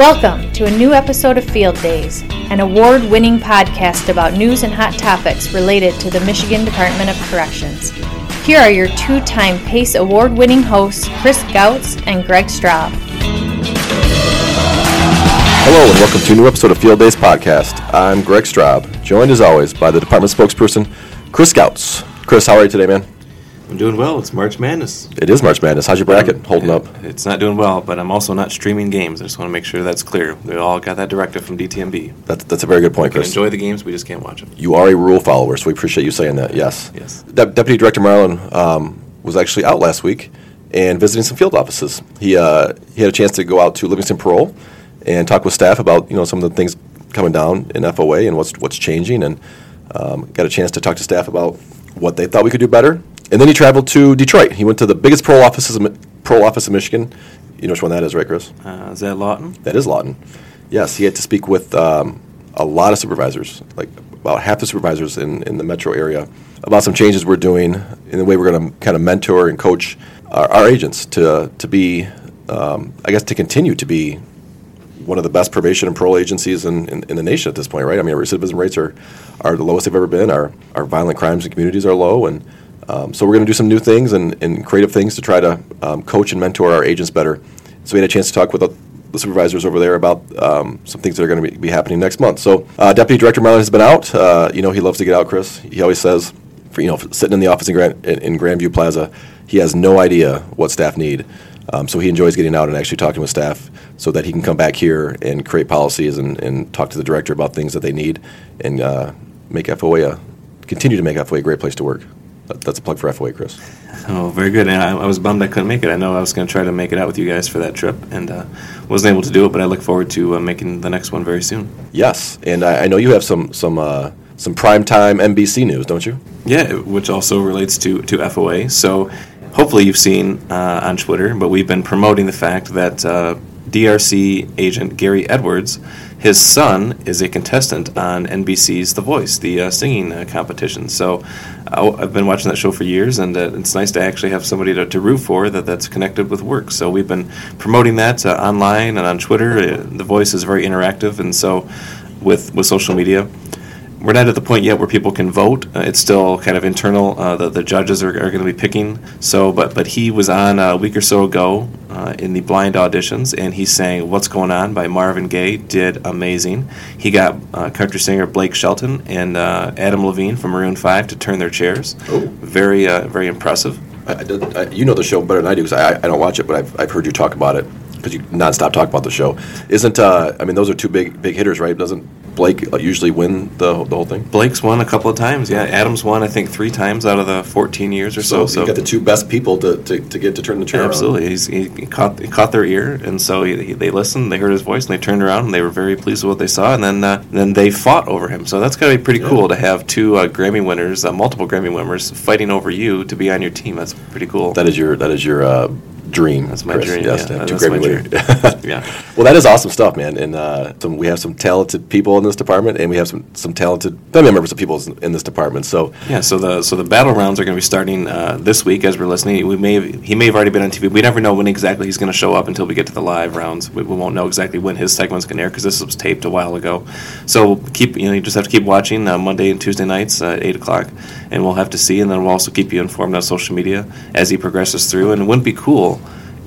Welcome to a new episode of Field Days, an award winning podcast about news and hot topics related to the Michigan Department of Corrections. Here are your two time PACE award winning hosts, Chris Gautz and Greg Straub. Hello, and welcome to a new episode of Field Days Podcast. I'm Greg Straub, joined as always by the department spokesperson, Chris Gautz. Chris, how are you today, man? I'm doing well. It's March Madness. It is March Madness. How's your bracket holding up? It's not doing well, but I'm also not streaming games. I just want to make sure that's clear. We all got that directive from DTMB. That's, that's a very good point, Chris. We can Chris. enjoy the games, we just can't watch them. You are a rule follower, so we appreciate you saying that. Yes. Yes. De- Deputy Director Marlin um, was actually out last week and visiting some field offices. He uh, he had a chance to go out to Livingston Parole and talk with staff about you know some of the things coming down in FOA and what's what's changing, and um, got a chance to talk to staff about what they thought we could do better. And then he traveled to Detroit. He went to the biggest parole offices in, parole office in Michigan. You know which one that is, right, Chris? Uh, is that Lawton? That is Lawton. Yes, he had to speak with um, a lot of supervisors, like about half the supervisors in, in the metro area, about some changes we're doing in the way we're going to kind of mentor and coach our, our agents to to be, um, I guess, to continue to be one of the best probation and parole agencies in, in, in the nation at this point, right? I mean, our recidivism rates are, are the lowest they've ever been. Our, our violent crimes in communities are low. And um, so we're going to do some new things and, and creative things to try to um, coach and mentor our agents better. So we had a chance to talk with the, supervisors over there about um, some things that are going to be, be happening next month. So uh, Deputy Director Marlin has been out. Uh, you know, he loves to get out, Chris. He always says, for, you know, sitting in the office in, Grand, in, in Grandview Plaza, he has no idea what staff need. Um, so he enjoys getting out and actually talking with staff so that he can come back here and create policies and, and talk to the director about things that they need and uh, make FOA a, continue to make FOA a great place to work. That, that's a plug for FOA, Chris. Oh, very good. And I, I was bummed I couldn't make it. I know I was going to try to make it out with you guys for that trip, and uh, wasn't able to do it. But I look forward to uh, making the next one very soon. Yes, and I, I know you have some some uh, some primetime NBC news, don't you? Yeah, which also relates to, to FOA. So hopefully you've seen uh, on Twitter, but we've been promoting the fact that uh, DRC agent Gary Edwards, his son, is a contestant on NBC's The Voice, the uh, singing uh, competition. So uh, I've been watching that show for years, and uh, it's nice to actually have somebody to, to root for that, that's connected with work. So we've been promoting that uh, online and on Twitter. The Voice is very interactive, and so with, with social media we're not at the point yet where people can vote. Uh, it's still kind of internal. Uh, the, the judges are, are going to be picking. So, but but he was on a week or so ago uh, in the blind auditions, and he sang "What's Going On" by Marvin Gaye. Did amazing. He got uh, country singer Blake Shelton and uh, Adam Levine from Maroon Five to turn their chairs. Oh. Very uh, very impressive. I, I, you know the show better than I do because I, I don't watch it, but I've, I've heard you talk about it because you nonstop talk about the show. Isn't uh, I mean those are two big big hitters, right? Doesn't Blake uh, usually win the the whole thing? Blake's won a couple of times. Yeah, Adams won I think three times out of the 14 years or so. So, you got the two best people to, to, to get to turn the chair. Absolutely, He's, he, he caught he caught their ear, and so he, he- they listened. They heard his voice, and they turned around, and they were very pleased with what they saw. And then uh, then they fought over him. So that's got to be pretty cool to have two uh, Grammy winners, uh, multiple Grammy winners, fighting over you to be on your team. That's pretty cool. That is your that is your uh, dream. That's my Chris. dream, Yes, yeah, to have two that's my dream. Yeah. Well, that is awesome stuff, man. And uh, some, we have some talented people in this department, and we have some some talented family members of people in this department. So Yeah, so the so the battle rounds are going to be starting uh, this week as we're listening. We may have, he may have already been on TV. We never know when exactly he's going to show up until we get to the live rounds. We, we won't know exactly when his segment's going to air because this was taped a while ago. So keep you know you just have to keep watching uh, Monday and Tuesday nights uh, at eight o'clock, and we'll have to see. And then we'll also keep you informed on social media as he progresses through. And it wouldn't be cool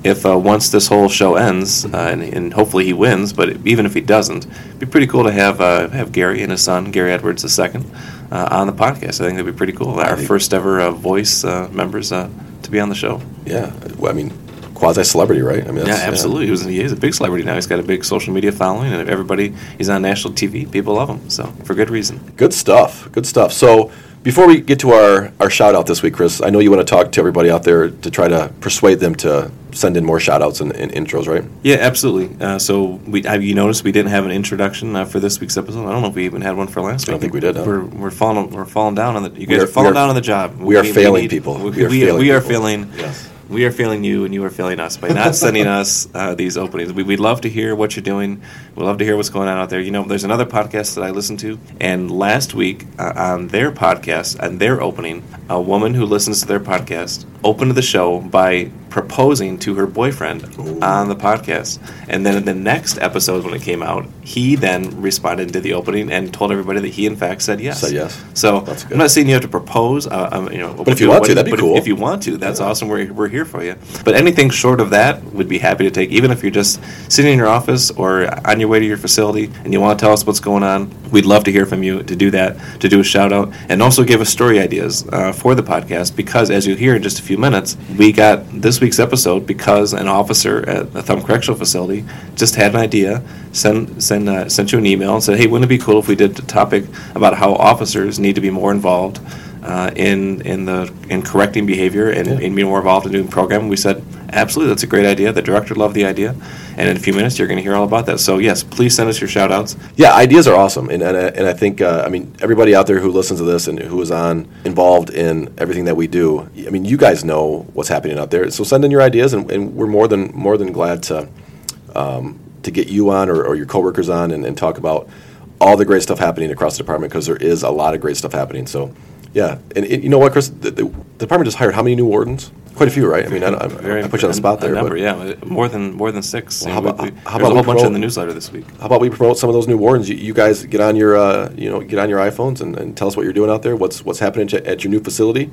if uh, once this whole show ends, uh, and, and hopefully he wins, but even if he doesn't, it'd be pretty cool to have uh, have Gary and his son, Gary Edwards II, uh, on the podcast. I think that'd be pretty cool. Our first ever uh, voice uh, members uh, to be on the show. yeah, well, I mean, quasi celebrity, right? I mean, Yeah, absolutely. He was, he is a big celebrity now. He's got a big social media following, and everybody, he's on national TV. People love him, so for good reason. Good stuff. Good stuff. So before we get to our, our shout out this week, Chris, I know you want to talk to everybody out there to try to persuade them to send in more shout outs and, and intros, right? Yeah, absolutely. Uh, so we, have you noticed we didn't have an introduction uh, for this week's episode? I don't know if we even had one for last week. I don't think we did, no. We're, we're falling we're falling down on the. You We guys are- are, falling we are- down on the job. we are failing people. We, We are we, failing we are failing. Yes. We are failing you and you are failing us by not sending us uh, these openings. We, would love to hear what you're doing. We'd love to hear what's going on out there. You know, there's another podcast that I listen to, and last week uh, on their podcast, on their opening, a woman who listens to their podcast opened the show by proposing to her boyfriend Ooh. on the podcast. And then in the next episode, when it came out, he then responded to the opening and told everybody that he, in fact, said yes. Said yes. So I'm not saying you have to propose, uh, um, you know, but if you want to, that'd be cool. If, if, you want to, that's yeah. awesome. We're, we're here for you. But anything short of that, we'd be happy to take. Even if you're just sitting in your office or on your way to your facility and you want to tell us what's going on, we'd love to hear from you to do that, to do a shout out, and also give us story ideas uh, for the podcast. Because as you'll hear in just a few minutes, we got this week's episode because an officer at the Thumb Correctional Facility just had an idea, send, send, uh, sent you an email and said, hey, wouldn't it be cool if we did a topic about how officers need to be more involved uh, in in the in correcting behavior and, yeah. being more involved in doing programming. We said absolutely, that's a great idea. The director loved the idea, and in a few minutes you're going to hear all about that. So yes, please send us your shout outs. Yeah, ideas are awesome, and and, and I think uh, I mean everybody out there who listens to this and who is on involved in everything that we do. I mean, you guys know what's happening out there, so send in your ideas, and, and we're more than more than glad to um, to get you on or, or your coworkers on and, and talk about all the great stuff happening across the department because there is a lot of great stuff happening. So yeah, and it, you know what, Chris? The, the, department just hired how many new wardens? Quite a few, right? I mean, I, I, I put you on the spot there. number, but, yeah, more than more than six. Well, how about, we, how about a whole promote, bunch in the newsletter this week? How about we promote some of those new wardens? You, you guys get on your uh, you know get on your iPhones and, and, tell us what you're doing out there. What's what's happening at your new facility,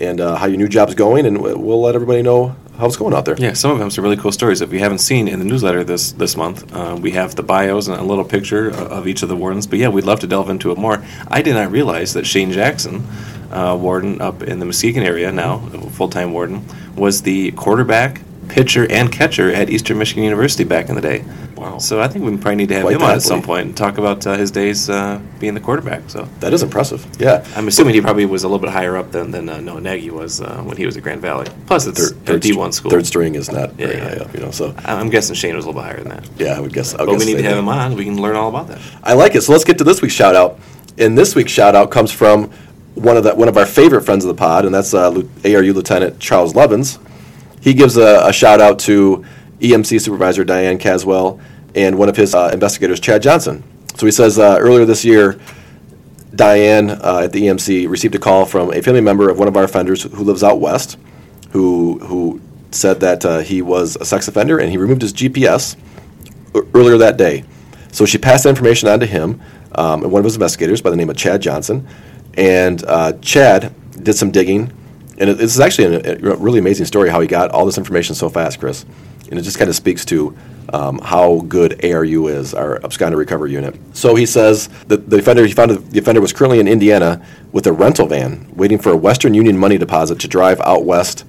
and uh, how your new job's going, and we'll let everybody know how it's going out there. Yeah, some of them are really cool stories. If you haven't seen in the newsletter this this month, uh, we have the bios and a little picture of each of the wardens. But yeah, we'd love to delve into it more. I did not realize that Shane Jackson uh, warden up in the Muskegon area now, full time warden, was the quarterback, pitcher, and catcher at Eastern Michigan University back in the day. Wow. So I think we probably need to have Quite him on at some point and talk about uh, his days uh, being the quarterback. So that is impressive. Yeah, I'm assuming he probably was a little bit higher up than than uh, Noah Nagy was uh, when he was at Grand Valley. Plus, it's third, third D1 school. Third string is not yeah, very yeah. high up, you know. So I'm guessing Shane was a little bit higher than that. Yeah, I would guess. I'll but guess we need to have him on. We can learn all about that. I like it. So let's get to this week's shout out. And this week's shout out comes from one of the one of our favorite friends of the pod, and that's uh, ARU Lieutenant Charles Levins. He gives a, a, shout out to EMC Supervisor Diane Caswell and one of his uh, investigators, Chad Johnson. So he says uh, earlier this year, Diane uh, at the EMC received a call from a family member of one of our offenders who lives out west, who who said that uh, he was a sex offender and he removed his GPS earlier that day. So she passed that information on to him um, and one of his investigators by the name of Chad Johnson. And uh, Chad did some digging, and it, is actually a, a, really amazing story how he got all this information so fast, Chris. And it just kind of speaks to um, how good ARU is, our absconder recovery unit. So he says that the offender he found the offender was currently in Indiana with a rental van, waiting for a Western Union money deposit to drive out west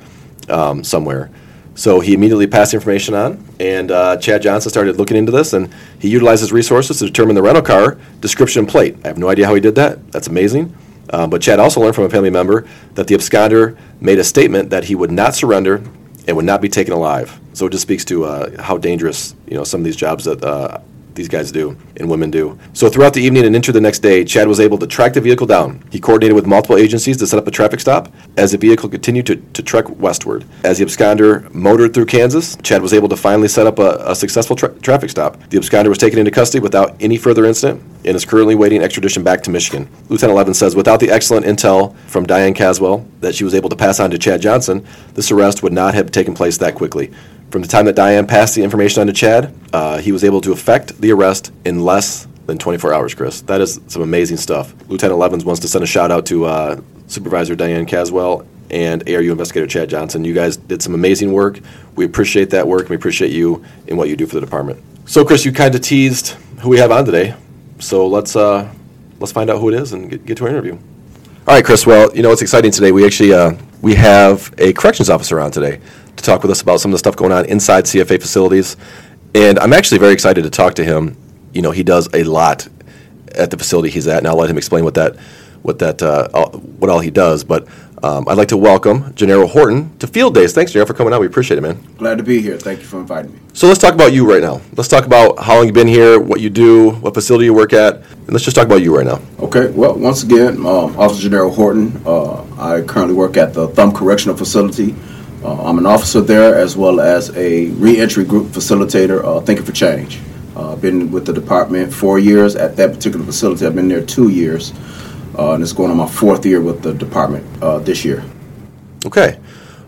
um, somewhere. So he immediately passed information on, and uh, Chad Johnson started looking into this, and he utilized his resources to determine the rental car description plate. I have no idea how he did that. That's amazing. Um, but Chad also learned from a family member that the absconder made a statement that he would not surrender and would not be taken alive. So it just speaks to uh, how dangerous you know some of these jobs that uh, these guys do and women do. So throughout the evening and into the next day, Chad was able to track the vehicle down. He coordinated with multiple agencies to set up a traffic stop as the vehicle continued to, to trek westward. As the absconder motored through Kansas, Chad was able to finally set up a, a successful tra- traffic stop. The absconder was taken into custody without any further incident and is currently waiting extradition back to Michigan. Lieutenant Levin says without the excellent intel from Diane Caswell that she was able to pass on to Chad Johnson, this arrest would not have taken place that quickly. From the time that Diane passed the information on to Chad, uh, he was able to effect the arrest in less than 24 hours, Chris. That is some amazing stuff. Lieutenant Levins wants to send a shout out to uh, Supervisor Diane Caswell and ARU Investigator Chad Johnson. You guys did some amazing work. We appreciate that work, we appreciate you and what you do for the department. So, Chris, you kind of teased who we have on today. So let's uh, let's find out who it is and get, get to our interview. All right, Chris. Well, you know what's exciting today? We actually uh, we have a corrections officer on today to talk with us about some of the stuff going on inside CFA facilities. And I'm actually very excited to talk to him. You know, he does a lot at the facility he's at, and I'll let him explain what that, what that, uh, what all he does. But um, I'd like to welcome Gennaro Horton to Field Days. Thanks, Gennaro, for coming out. We appreciate it, man. Glad to be here. Thank you for inviting me. So let's talk about you right now. Let's talk about how long you've been here, what you do, what facility you work at, and let's just talk about you right now. Okay. Well, once again, um, Officer Gennaro Horton. Uh, I currently work at the Thumb Correctional Facility Uh, I'm an officer there as well as a reentry group facilitator, uh, Thinking for Change. Uh, been with the department four years at that particular facility. I've been there two years, uh, and it's going on my fourth year with the department uh, this year. Okay.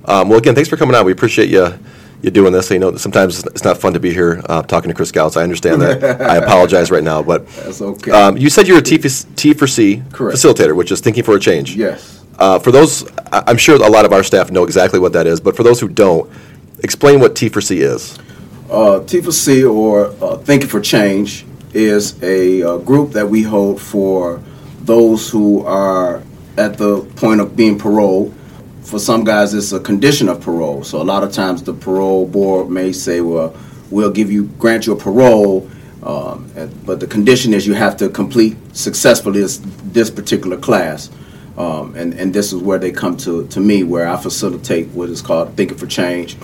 Um, well, again, thanks for coming out. We appreciate you you doing this. You know, sometimes it's not fun to be here uh, talking to Chris Gautz. I understand that. I apologize right now, but That's okay. um, you said you're a T for, T for C Correct. facilitator, which is thinking for a change. yes. Uh, for those, I'm sure a lot of our staff know exactly what that is, but for those who don't, explain what T for C is. Uh, T4C or uh, Thinking for Change is a uh, group that we hold for those who are at the point of being paroled. For some guys, it's a condition of parole. So a lot of times the parole board may say, "Well, we'll give you grant you a parole, um, but the condition is you have to complete successfully this, this particular class." Um, and, and this is where they come to, to me, where I facilitate what is called Thinking for Change.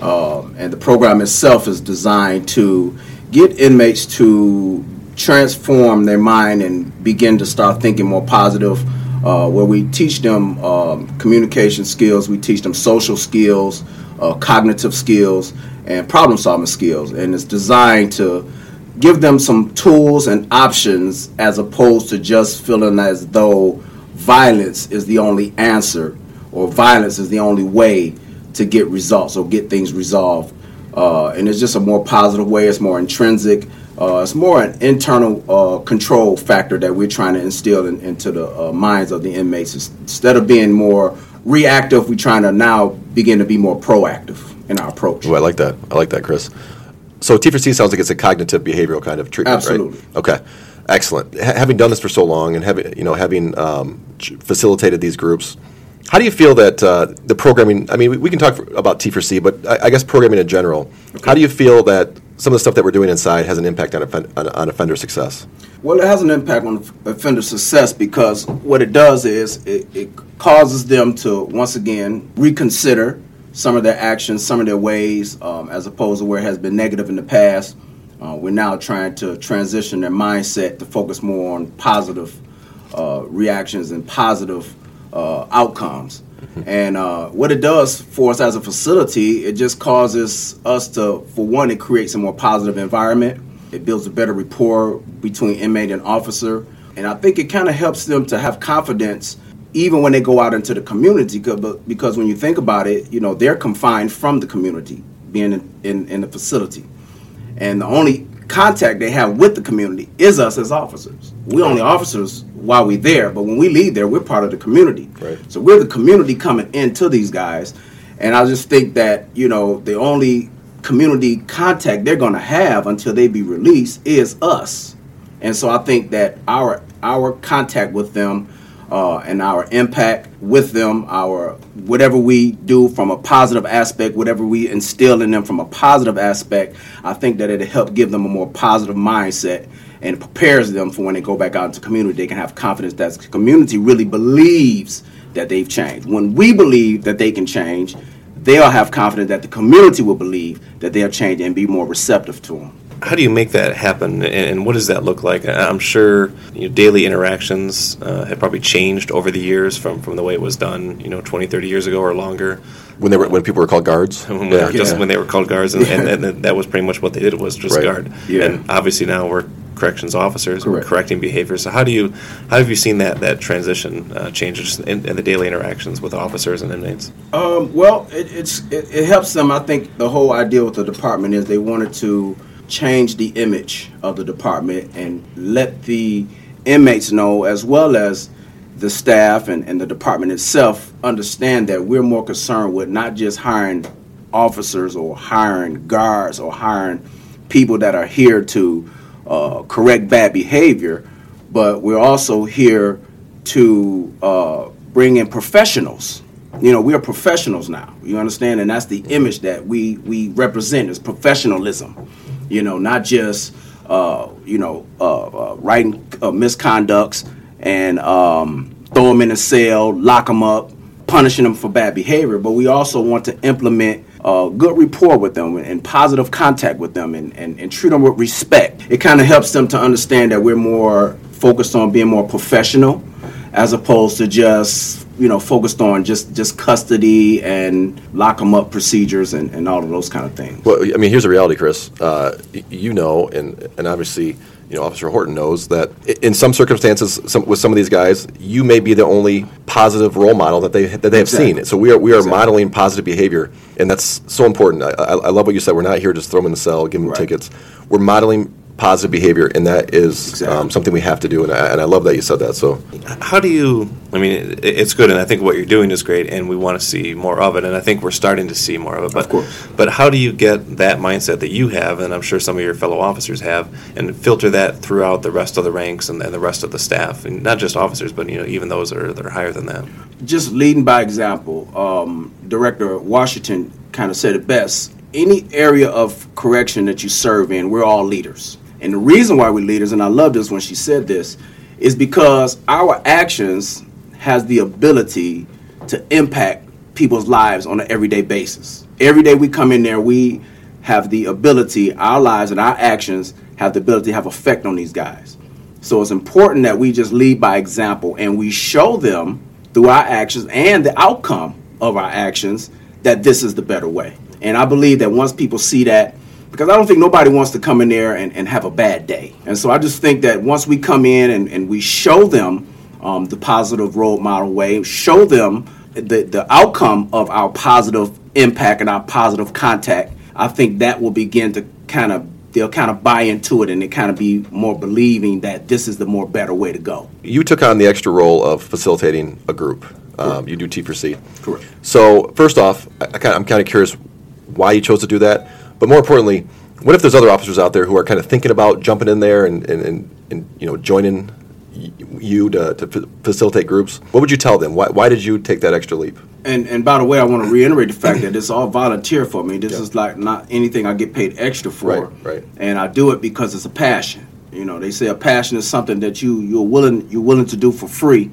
Um, and the program itself is designed to get inmates to transform their mind and begin to start thinking more positive. Uh, where we teach them um, communication skills, we teach them social skills, uh, cognitive skills, and problem solving skills. And it's designed to give them some tools and options as opposed to just feeling as though violence is the only answer or violence is the only way to get results or get things resolved. Uh, and it's just a more positive way, it's more intrinsic, uh, it's more an internal uh, control factor that we're trying to instill in, into the uh, minds of the inmates. Instead of being more reactive, we're trying to now begin to be more proactive in our approach. Oh, I like that. I like that, Chris. So T for C sounds like it's a cognitive behavioral kind of treatment, right? Absolutely. right? Okay, excellent. Ha- having done this for so long and having you know having um, facilitated these groups, how do you feel that uh, the programming? I mean, we, we can talk for, about T for C, but I, I guess programming in general. How do you feel that some of the stuff that we're doing inside has an impact on, offen- on, on offender success? Well, it has an impact on offender success because what it does is it, it causes them to once again reconsider some of their actions, some of their ways, um, as opposed to where it has been negative in the past. Uh, we're now trying to transition their mindset to focus more on positive uh, reactions and positive uh, outcomes. And uh, what it does for us as a facility, it just causes us to, for one, it creates a more positive environment. It builds a better rapport between inmate and officer. And I think it kind of helps them to have confidence even when they go out into the community. 'cause- Because when you think about it, you know, they're confined from the community, being in, in, in the facility. And the only contact they have with the community is us as officers. We're only officers while we're there, but when we leave there, we're part of the community. Right. So we're the community coming into these guys. And I just think that, you know, the only community contact they're going to have until they be released is us. And so I think that our our contact with them uh, and our impact with them, our whatever we do from a positive aspect, whatever we instill in them from a positive aspect, I think that it'll help give them a more positive mindset and prepares them for when they go back out into community, they can have confidence that the community really believes that they've changed. When we believe that they can change, they'll have confidence that the community will believe that they'll change and be more receptive to them. How do you make that happen, and- and what does that look like? I- I'm sure you know, daily interactions uh, have probably changed over the years from, from the way it was done, you know, 20, 30 years ago or longer. When they were when people were called guards. When, we were just Yeah. when they were called guards, and, and, and that was pretty much what they did was just Right. guard. Yeah. And obviously now we're corrections officers, we're Correct. correcting behavior. So how do you, how have you seen that that transition uh, change in, in the daily interactions with officers and inmates? Um, well, it, it's it, it helps them. I think the whole idea with the department is they wanted to change the image of the department and let the inmates know, as well as the staff and, and the department itself, understand that we're more concerned with not just hiring officers or hiring guards or hiring people that are here to uh, correct bad behavior, but we're also here to uh, bring in professionals. You know, we are professionals now. You understand, and that's the image that we we represent is professionalism. You know, not just uh, you know uh, uh, writing uh, misconducts and um, throw them in a cell, lock them up, punishing them for bad behavior, but we also want to implement uh, good rapport with them and positive contact with them and, and, and treat them with respect. It kind of helps them to understand that we're more focused on being more professional as opposed to just you know, focused on just just custody and lock them up procedures and, and all of those kind of things. Well, I mean, here's the reality, Chris. Uh, you know, and and obviously, you know, Officer Horton knows that in some circumstances, some, with some of these guys, you may be the only positive role model that they that they have Exactly. seen. So we are we are Exactly. modeling positive behavior, and that's so important. I, I, I love what you said. We're not here just throw them in the cell, give them Right. tickets. We're modeling positive behavior, and that is Exactly. um, something we have to do. And I, and I love that you said that. So How do you? I mean, it, it's good, and I think what you're doing is great, and we want to see more of it, and I think we're starting to see more of it. But, Of course. But how do you get that mindset that you have, and I'm sure some of your fellow officers have, and filter that throughout the rest of the ranks and, and the rest of the staff, and not just officers, but you know even those that are, that are higher than that. just leading by example. Um, Director Washington kind of said it best. Any area of correction that you serve in, we're all leaders. And the reason why we're leaders, and I love this when she said this, is because our actions has the ability to impact people's lives on an everyday basis. Every day we come in there, we have the ability, our lives and our actions have the ability to have effect on these guys. So it's important that we just lead by example and we show them through our actions and the outcome of our actions that this is the better way. And I believe that once people see that, because I don't think nobody wants to come in there and, and have a bad day. And so I just think that once we come in and, and we show them um, the positive role model way, show them the, the outcome of our positive impact and our positive contact, I think that will begin to kind of they'll kind of buy into it and they kind of be more believing that this is the more better way to go. you took on the extra role of facilitating a group. Um, you do T for C. Correct. So first off, I, I'm kind of curious why you chose to do that. But more importantly, what if there's other officers out there who are kind of thinking about jumping in there and, and, and, and you know joining you to, to fa- facilitate groups? What would you tell them? Why, why did you take that extra leap? And and by the way, I want to reiterate the fact that it's all volunteer for me. This is like not anything I get paid extra for. Right, right. And I do it because it's a passion. You know, they say a passion is something that you you're willing you're willing to do for free,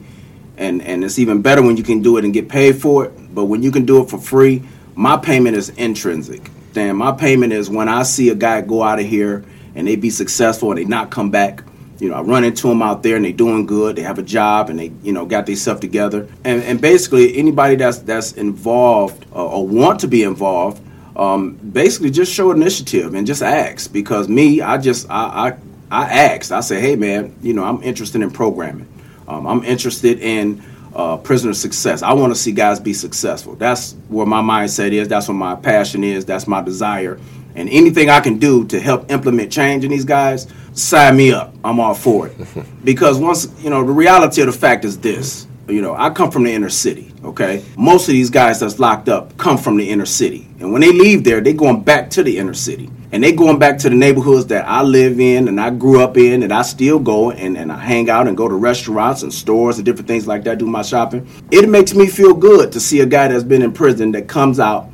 and and it's even better when you can do it and get paid for it. But when you can do it for free, my payment is intrinsic. My payment is when I see a guy go out of here and they be successful and they not come back. You know, I run into them out there and they doing good. They have a job and they, you know, got themselves together. And, and basically, anybody that's that's involved uh, or want to be involved, um, basically just show initiative and just ask. Because me, I just I I, I asked. I say, hey man, you know, I'm interested in programming. Um, I'm interested in uh, prisoner success. I want to see guys be successful. That's where my mindset is. That's what my passion is. That's my desire. And anything I can do to help implement change in these guys, sign me up. I'm all for it. because once, you know, the reality of the fact is this. You know, I come from the inner city, okay? Most of these guys that's locked up come from the inner city. And when they leave there, they're going back to the inner city. And they're going back to the neighborhoods that I live in and I grew up in and I still go and, and I hang out and go to restaurants and stores and different things like that, do my shopping. It makes me feel good to see a guy that's been in prison that comes out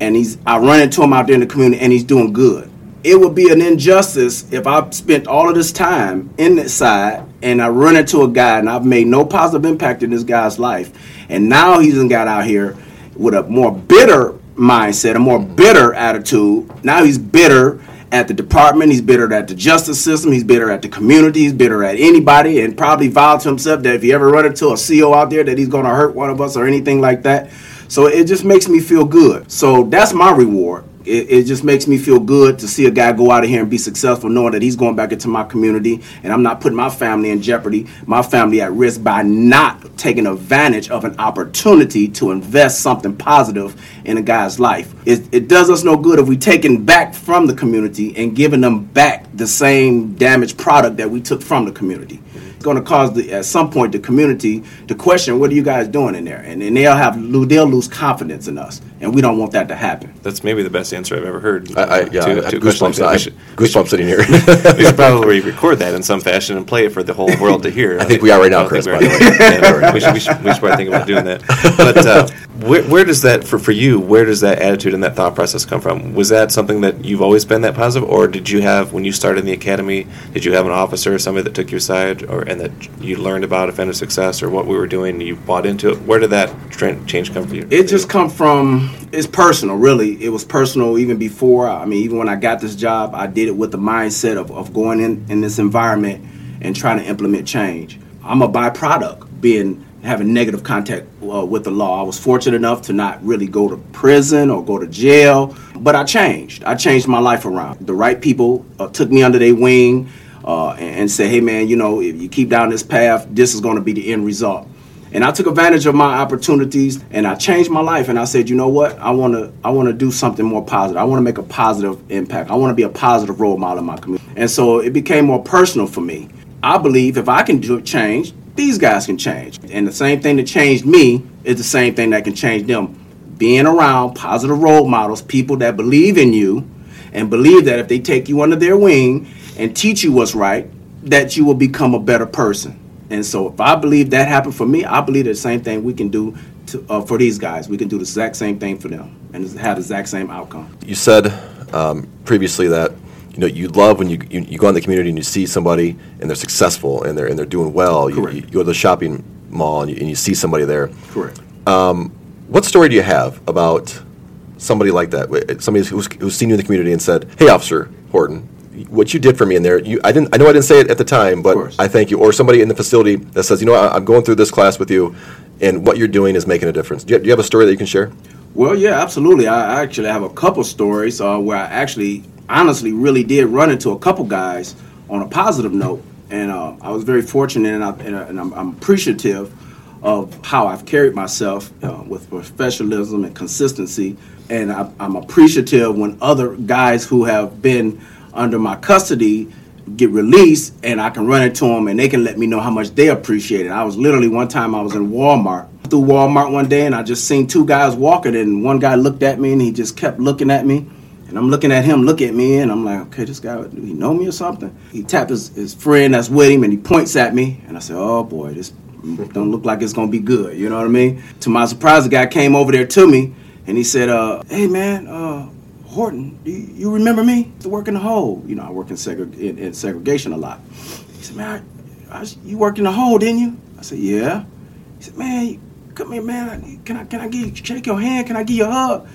and he's I run into him out there in the community and he's doing good. It would be an injustice if I spent all of this time in that side and I run into a guy and I've made no positive impact in this guy's life, and now he's got out here with a more bitter mindset, a more bitter attitude. Now he's bitter at the department, he's bitter at the justice system, he's bitter at the community, he's bitter at anybody, and probably vowed to himself that if he ever run into a CO out there that he's gonna hurt one of us or anything like that. So it just makes me feel good. So that's my reward. It, it just makes me feel good to see a guy go out of here and be successful, knowing that he's going back into my community and I'm not putting my family in jeopardy, my family at risk by not taking advantage of an opportunity to invest something positive in a guy's life. It, it does us no good if we taking back from the community and giving them back the same damaged product that we took from the community going to cause the, at some point the community to question what are you guys doing in there and then they'll have they'll lose confidence in us and we don't want that to happen That's maybe the best answer I've ever heard. I, I, uh, yeah, to- I to have like goosebumps. I should- goosebumps sitting here. we should probably record that in some fashion and play it for the whole world to hear. I think we are right now, I Chris, by we the way. Yeah, we, should, we, should, we should probably think about doing that. But uh, where, where does that, for, for you, where does that attitude and that thought process come from? Was that something that you've always been that positive, or did you have, when you started in the academy, did you have an officer or somebody that took your side, or and that you learned about offender success or what we were doing, you bought into it? Where did that tra- change come from you? it just come from it's personal really it was personal even before i mean even when i got this job i did it with the mindset of, of going in in this environment and trying to implement change i'm a byproduct being having negative contact uh, with the law. I was fortunate enough to not really go to prison or go to jail, but I changed. I changed my life around. The right people uh, took me under their wing uh, and, and said, hey man, you know, if you keep down this path, this is going to be the end result. And I took advantage of my opportunities and I changed my life and I said, you know what? I want to I want to do something more positive. I want to make a positive impact. I want to be a positive role model in my community. And so it became more personal for me. I believe if I can do change, these guys can change. And the same thing that changed me is the same thing that can change them. Being around positive role models, people that believe in you and believe that if they take you under their wing and teach you what's right, that you will become a better person. And so, if I believe that happened for me, I believe the same thing we can do to, uh, for these guys. We can do the exact same thing for them and have the exact same outcome. You said um, previously that you know you love when you, you, you go in the community and you see somebody and they're successful and they're and they're doing well. You, you go to the shopping mall and you, and you see somebody there. Correct. Um, what story do you have about somebody like that? Eh, somebody who's, who's seen you in the community and said, "Hey, Officer Horton, what you did for me in there, you, I didn't. I know I didn't say it at the time, but. I thank you." Or somebody in the facility that says, "You know, I, I'm going through this class with you, and what you're doing is making a difference." Do you, do you have a story that you can share? Well, yeah, absolutely. I actually have a couple stories uh, where I actually, honestly, really did run into a couple guys on a positive note, and uh, I was very fortunate, and, I, I'm, I'm appreciative of how I've carried myself uh, with professionalism and consistency, and I, I'm appreciative when other guys who have been under my custody get released and I can run into them and they can let me know how much they appreciate it. I was literally one time I was in Walmart through Walmart one day and I just seen two guys walking and one guy looked at me and he just kept looking at me and I'm looking at him look at me and I'm like okay this guy do he know me or something he tapped his, his friend that's with him and he points at me and I said oh boy this don't look like it's gonna be good you know what I mean to my surprise the guy came over there to me and he said uh hey man uh Horton, you, you remember me? To work in the hole. You know, I work in, segreg- in, in segregation a lot. He said, man, I, I, you worked in the hole, didn't you? I said, yeah. He said, man, come here, man. Can I, can I give you, shake your hand? Can I give you a hug?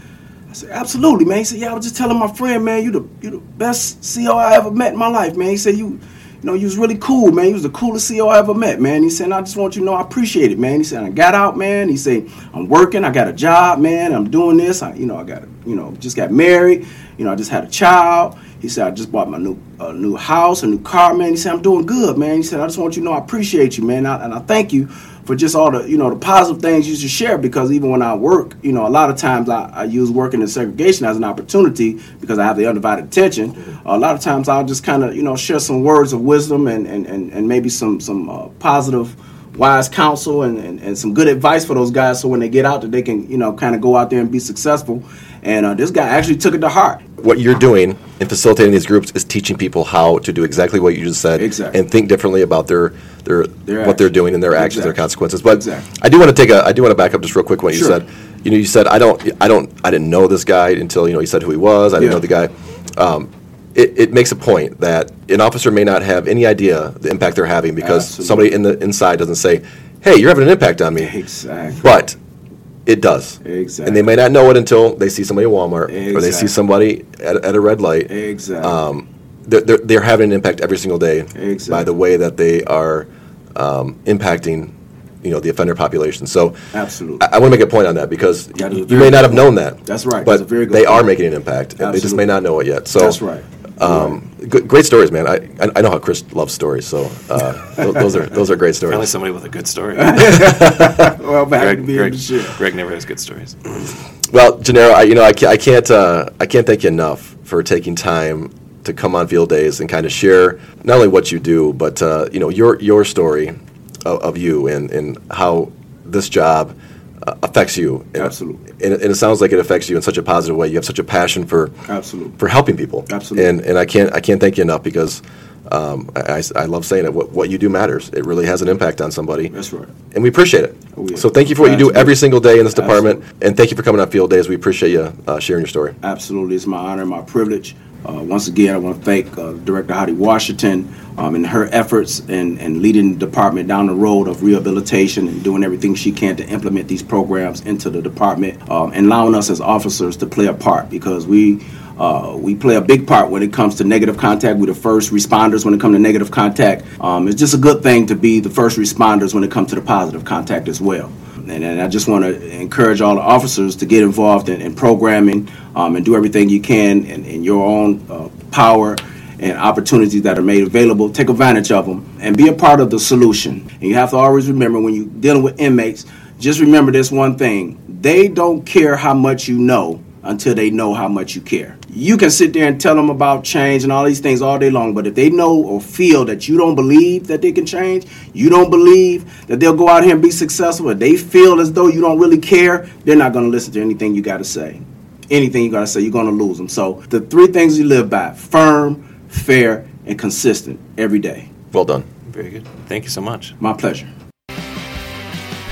I said, absolutely, man. He said, yeah, I was just telling my friend, man, you the, you the best CEO I ever met in my life, man. He said, you, you know, you was really cool, man. You was the coolest CEO I ever met, man. He said, I just want you to know I appreciate it, man. He said, I got out, man. He said, I'm working. I got a job, man. I'm doing this. I, you know, I got, a, you know, just got married. You know, I just had a child. He said, I just bought my new uh, new house, a new car, man. He said, I'm doing good, man. He said, I just want you to know I appreciate you, man. I, and I thank you for just all the, you know, the positive things you should share because even when I work, you know, a lot of times I, I use working in segregation as an opportunity because I have the undivided attention. A lot of times I'll just kind of, you know, share some words of wisdom and, and, and, and maybe some, some uh, positive wise counsel and, and, and some good advice for those guys so when they get out that they can, you know, kind of go out there and be successful. And uh, this guy actually took it to heart. What you're doing in facilitating these groups is teaching people how to do exactly what you just said, Exactly. and think differently about their their, Their what they're doing and their actions, their consequences. But Exactly. I do want to take a I do want to back up just real quick what you said. You know, you said I don't I don't I didn't know this guy until you know he said who he was. I didn't Yeah. know the guy. Um, it, it makes a point that an officer may not have any idea the impact they're having because Absolutely. somebody in the inside doesn't say, "Hey, you're having an impact on me." Exactly. But it does. Exactly. And they may not know it until they see somebody at Walmart or they see somebody at, at a red light. Exactly. Um, they're, they're, they're having an impact every single day by the way that they are um, impacting, you know, the offender population. So Absolutely. I, I want to make a point on that because you may not have known that. That's right. But That's a very good they are making an impact. and They just may not know it yet. So That's right. Um, good, great stories, man. I, I know how Chris loves stories, so uh, th- those are those are great Finally, stories. somebody with a good story. well, to Greg, Greg. Greg never has good stories. Well, Gennaro, I, you know, I can't, I can't, uh, I can't thank you enough for taking time to come on field days and kind of share not only what you do, but uh, you know your your story of, of you and, and how this job affects you. And, Absolutely. And, it- and it sounds like it affects you in such a positive way. You have such a passion for Absolutely. for helping people. Absolutely. And and I can't I can't thank you enough because. Um, I, I- love saying it. What, what you do matters. It really has an impact on somebody. That's right. And we appreciate it. Oh, yeah. So thank you for what you do every single day in this department. Absolutely. And thank you for coming on field days. We appreciate you uh, sharing your story. Absolutely, it's my honor and my privilege. Uh, once again, I want to thank uh, Director Heidi Washington um, and her efforts in, in leading the department down the road of rehabilitation and doing everything she can to implement these programs into the department um, and allowing us as officers to play a part because we Uh, we play a big part when it comes to negative contact. We're the first responders when it comes to negative contact. Um, it's just a good thing to be the first responders when it comes to the positive contact as well. And, and I just want to encourage all the officers to get involved in, in programming um, and do everything you can in, in your own uh, power and opportunities that are made available. Take advantage of them and be a part of the solution. And you have to always remember when you're dealing with inmates, just remember this one thing they don't care how much you know until they know how much you care. You can sit there and tell them about change and all these things all day long, but if they know or feel that you don't believe that they can change, you don't believe that they'll go out here and be successful, if they feel as though you don't really care, they're not going to listen to anything you got to say. Anything you got to say, you're going to lose them. So the three things you live by firm, fair, and consistent every day. Well done. Very good. Thank you so much. My pleasure.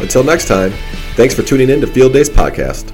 Until next time, thanks for tuning in to Field Days Podcast.